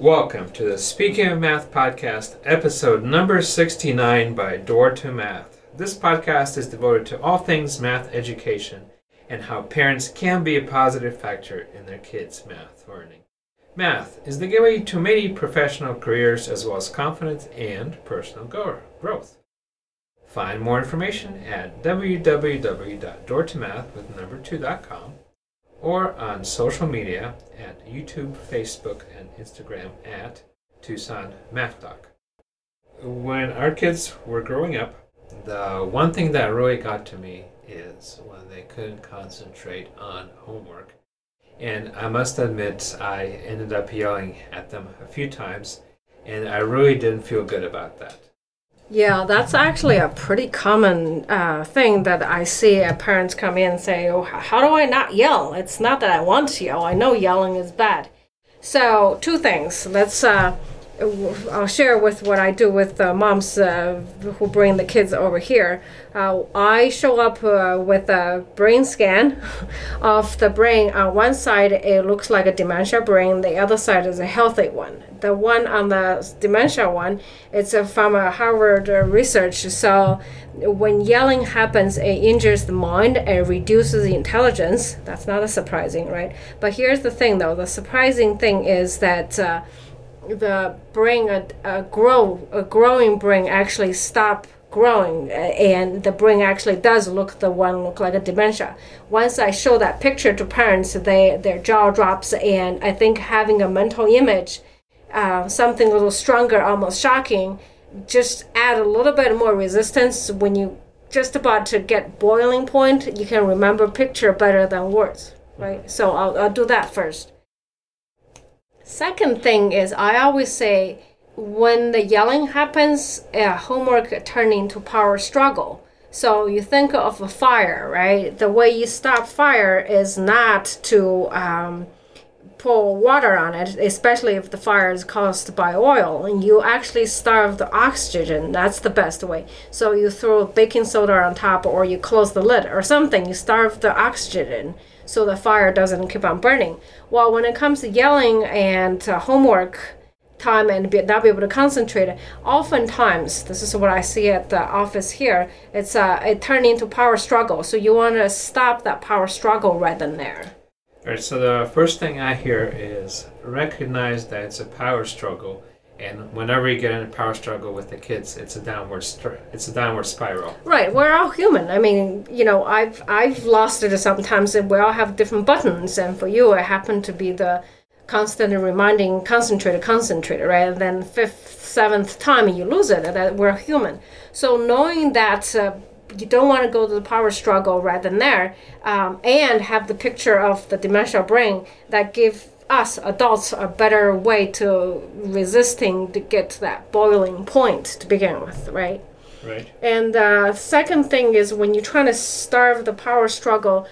Welcome to the Speaking of Math podcast, episode number 69 by Door to Math. This podcast is devoted to all things math education and how parents can be a positive factor in their kids' math learning. Math is the gateway to many professional careers as well as confidence and personal growth. Find more information at www.doortomath with number 2.com or on social media at YouTube, Facebook, and Instagram at Tucson Math Doc. When our kids were growing up, the one thing that really got to me is when they couldn't concentrate on homework. And I must admit, I ended up yelling at them a few times, and I really didn't feel good about that. Yeah, that's actually a pretty common uh, thing that I see parents come in and say, oh, how do I not yell? It's not that I want to yell. I know yelling is bad. So, two things. Let's uh, I'll share with what I do with the moms uh, who bring the kids over here. Uh, I show up uh, with a brain scan of the brain. On one side, it looks like a dementia brain. The other side is a healthy one. The one on the dementia one, it's from a Harvard research. So when yelling happens, it injures the mind and reduces the intelligence. That's not a surprising, right? But here's the thing, though. The surprising thing is that uh, the brain a, a grow a growing brain actually stop growing uh, and the brain actually does look the one look like a dementia. Once i show that picture to parents they their jaw drops and i think having a mental image uh, something a little stronger almost shocking just add a little bit more resistance. When you just about to get boiling point you can remember picture better than words right? So i'll, I'll do that first Second thing is, I always say when the yelling happens, uh, homework turn into power struggle. So you think of a fire, right? The way you stop fire is not to um, pour water on it, especially if the fire is caused by oil, and you actually starve the oxygen. That's the best way. So you throw baking soda on top, or you close the lid, or something. You starve the oxygen so the fire doesn't keep on burning. Well, when it comes to yelling and uh, homework time and be, not be able to concentrate, oftentimes this is what I see at the office here. It's uh, it turned into power struggle. So you want to stop that power struggle right then there. All right. So the first thing I hear is recognize that it's a power struggle and whenever you get in a power struggle with the kids it's a downward str- it's a downward spiral right we're all human i mean you know i've i've lost it sometimes and we all have different buttons and for you it happened to be the constant reminding concentrated concentrated right and then fifth seventh time you lose it that we're human so knowing that uh, you don't want to go to the power struggle right then there um, and have the picture of the dementia brain that give us adults a better way to resisting to get to that boiling point to begin with, right? Right. And uh, second thing is when you're trying to starve the power struggle,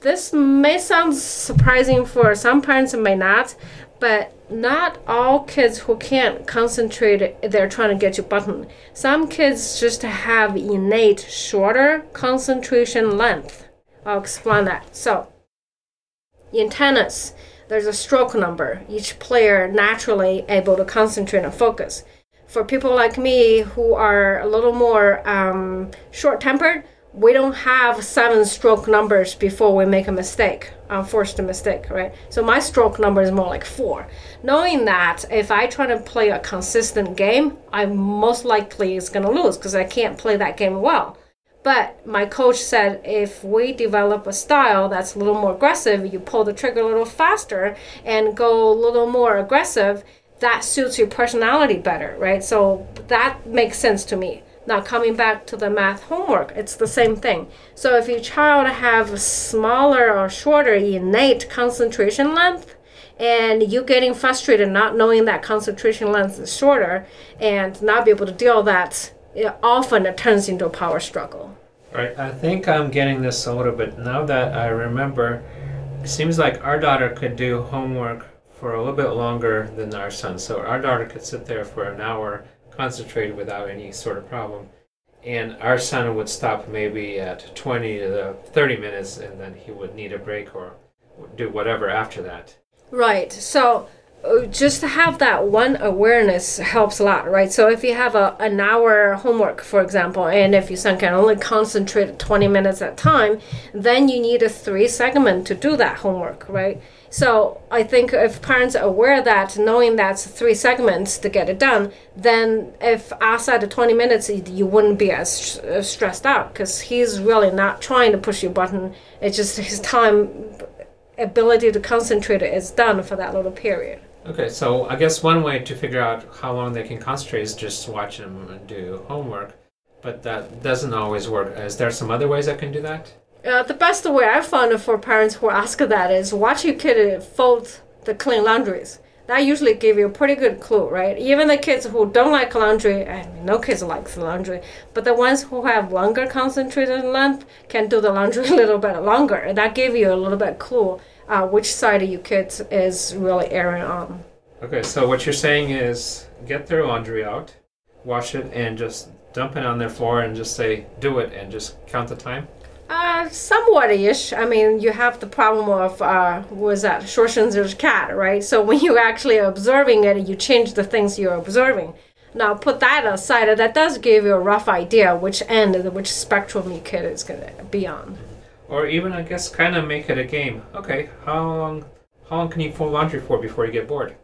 this may sound surprising for some parents, it may not, but not all kids who can't concentrate, they're trying to get you button. Some kids just have innate shorter concentration length. I'll explain that. So, in tennis, there's a stroke number. Each player naturally able to concentrate and focus. For people like me who are a little more um, short-tempered, we don't have seven stroke numbers before we make a mistake, unforced mistake, right? So my stroke number is more like four. Knowing that if I try to play a consistent game, I most likely is going to lose because I can't play that game well. But my coach said if we develop a style that's a little more aggressive, you pull the trigger a little faster and go a little more aggressive, that suits your personality better, right? So that makes sense to me. Now coming back to the math homework, it's the same thing. So if your child have smaller or shorter innate concentration length, and you're getting frustrated not knowing that concentration length is shorter and not be able to deal that it often it turns into a power struggle. Right. I think I'm getting this a little bit now that I remember. It seems like our daughter could do homework for a little bit longer than our son. So our daughter could sit there for an hour, concentrated without any sort of problem. And our son would stop maybe at 20 to 30 minutes and then he would need a break or do whatever after that. Right. So just to have that one awareness helps a lot, right? So if you have a an hour homework, for example, and if your son can only concentrate 20 minutes at a time, then you need a three segment to do that homework, right? So I think if parents are aware of that, knowing that's three segments to get it done, then if outside the 20 minutes, you wouldn't be as stressed out because he's really not trying to push your button. It's just his time ability to concentrate is done for that little period. Okay, so I guess one way to figure out how long they can concentrate is just watch them do homework, but that doesn't always work. Is there some other ways I can do that? Uh, the best way I've found for parents who ask that is watch your kid fold the clean laundries. That usually give you a pretty good clue, right? Even the kids who don't like laundry, I mean, no kids likes laundry, but the ones who have longer concentrated length can do the laundry a little bit longer. That give you a little bit clue uh, which side of your kids is really erring on. Okay, so what you're saying is get their laundry out, wash it, and just dump it on their floor and just say, do it, and just count the time? Uh, somewhat ish. I mean, you have the problem of uh, was that Schrodinger's cat, right? So when you're actually observing it, you change the things you're observing. Now put that aside, that does give you a rough idea which end, which spectrum your kid is going to be on. Or even, I guess, kind of make it a game. Okay, how long, how long can you fold laundry for before you get bored?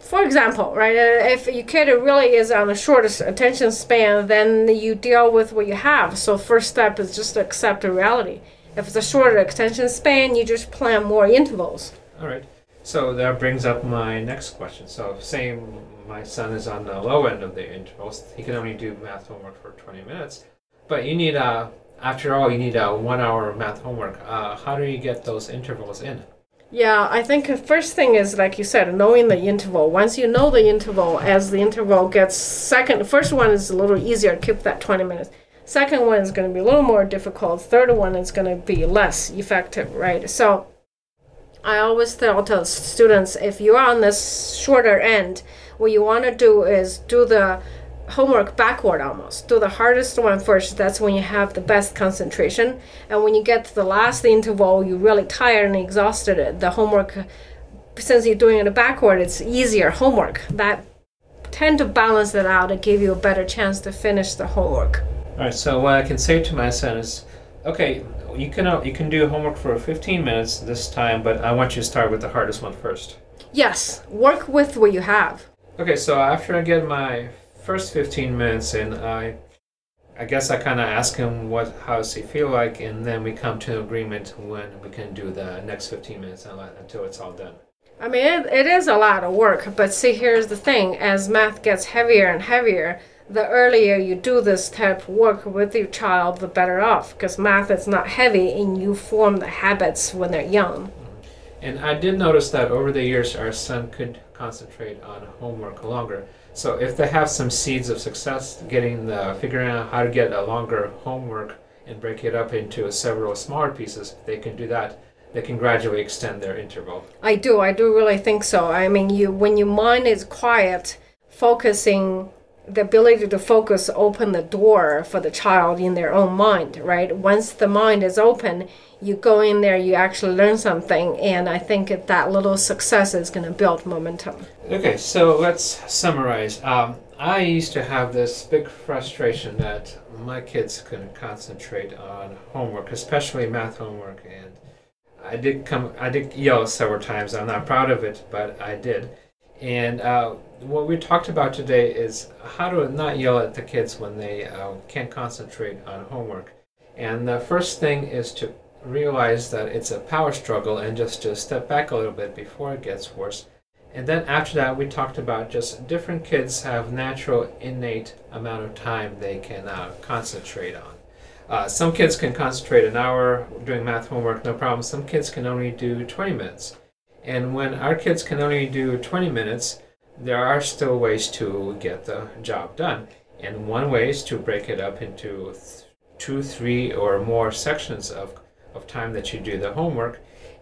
for example, right, uh, if your kid really is on the shortest attention span, then you deal with what you have. So first step is just to accept the reality. If it's a shorter attention span, you just plan more intervals. All right. So that brings up my next question. So say my son is on the low end of the intervals, he can only do math homework for 20 minutes, but you need a, after all, you need a one hour math homework. Uh, how do you get those intervals in? Yeah, I think the first thing is like you said, knowing the interval. Once you know the interval, as the interval gets second, first one is a little easier, keep that 20 minutes. Second one is going to be a little more difficult. Third one is going to be less effective, right? So I always tell students if you're on this shorter end, what you want to do is do the homework backward almost. Do the hardest one first. That's when you have the best concentration. And when you get to the last interval, you're really tired and exhausted. The homework, since you're doing it backward, it's easier homework. That tend to balance it out and give you a better chance to finish the homework. All right. So what I can say to my son is, okay, you can uh, you can do homework for 15 minutes this time, but I want you to start with the hardest one first. Yes, work with what you have. Okay, so after I get my first 15 minutes and I I guess I kind of ask him what how does he feel like and then we come to an agreement when we can do the next 15 minutes until it's all done. I mean, it, it is a lot of work, but see, here's the thing as math gets heavier and heavier, the earlier you do this type of work with your child, the better off because math is not heavy and you form the habits when they're young. And I did notice that over the years, our son could concentrate on homework longer. So if they have some seeds of success getting the figuring out how to get a longer homework and break it up into several smaller pieces, they can do that. They can gradually extend their interval. I do. I do really think so. I mean, you when your mind is quiet, focusing the ability to focus open the door for the child in their own mind right? Once the mind is open you go in there you actually learn something and i think that little success is going to build momentum. Okay so let's summarize. Um, i used to have this big frustration that my kids couldn't concentrate on homework especially math homework and i did come i did yell several times. I'm not proud of it but i did and uh, what we talked about today is how to not yell at the kids when they uh, can't concentrate on homework. And the first thing is to realize that it's a power struggle and just to step back a little bit before it gets worse. And then after that, we talked about just different kids have natural, innate amount of time they can uh, concentrate on. Uh, some kids can concentrate an hour doing math homework, no problem. Some kids can only do 20 minutes. And when our kids can only do 20 minutes, there are still ways to get the job done. And one way is to break it up into th- two, three, or more sections of, of time that you do the homework.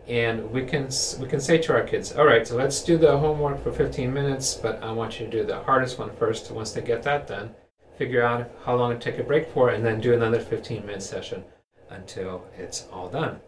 And we can we can say to our kids, all right, so let's do the homework for 15 minutes, but I want you to do the hardest one first. Once they get that done, figure out how long to take a break for, and then do another 15 minute session until it's all done.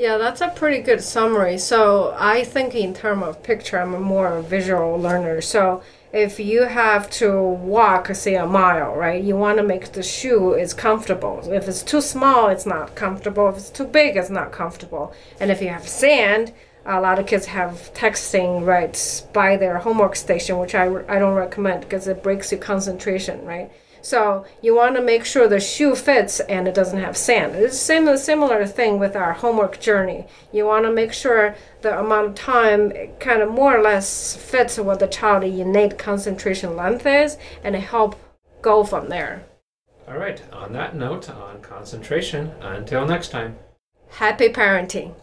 Yeah, that's a pretty good summary. So I think in terms of picture, I'm a more visual learner. So if you have to walk, say a mile, right? You want to make the shoe is comfortable. If it's too small, it's not comfortable. If it's too big, it's not comfortable. And if you have sand, a lot of kids have texting right by their homework station, which I, I don't recommend because it breaks your concentration, right? So you want to make sure the shoe fits and it doesn't have sand. It's similar similar thing with our homework journey. You want to make sure the amount of time kind of more or less fits what the child innate concentration length is, and help go from there. All right. On that note, on concentration. Until next time. Happy parenting.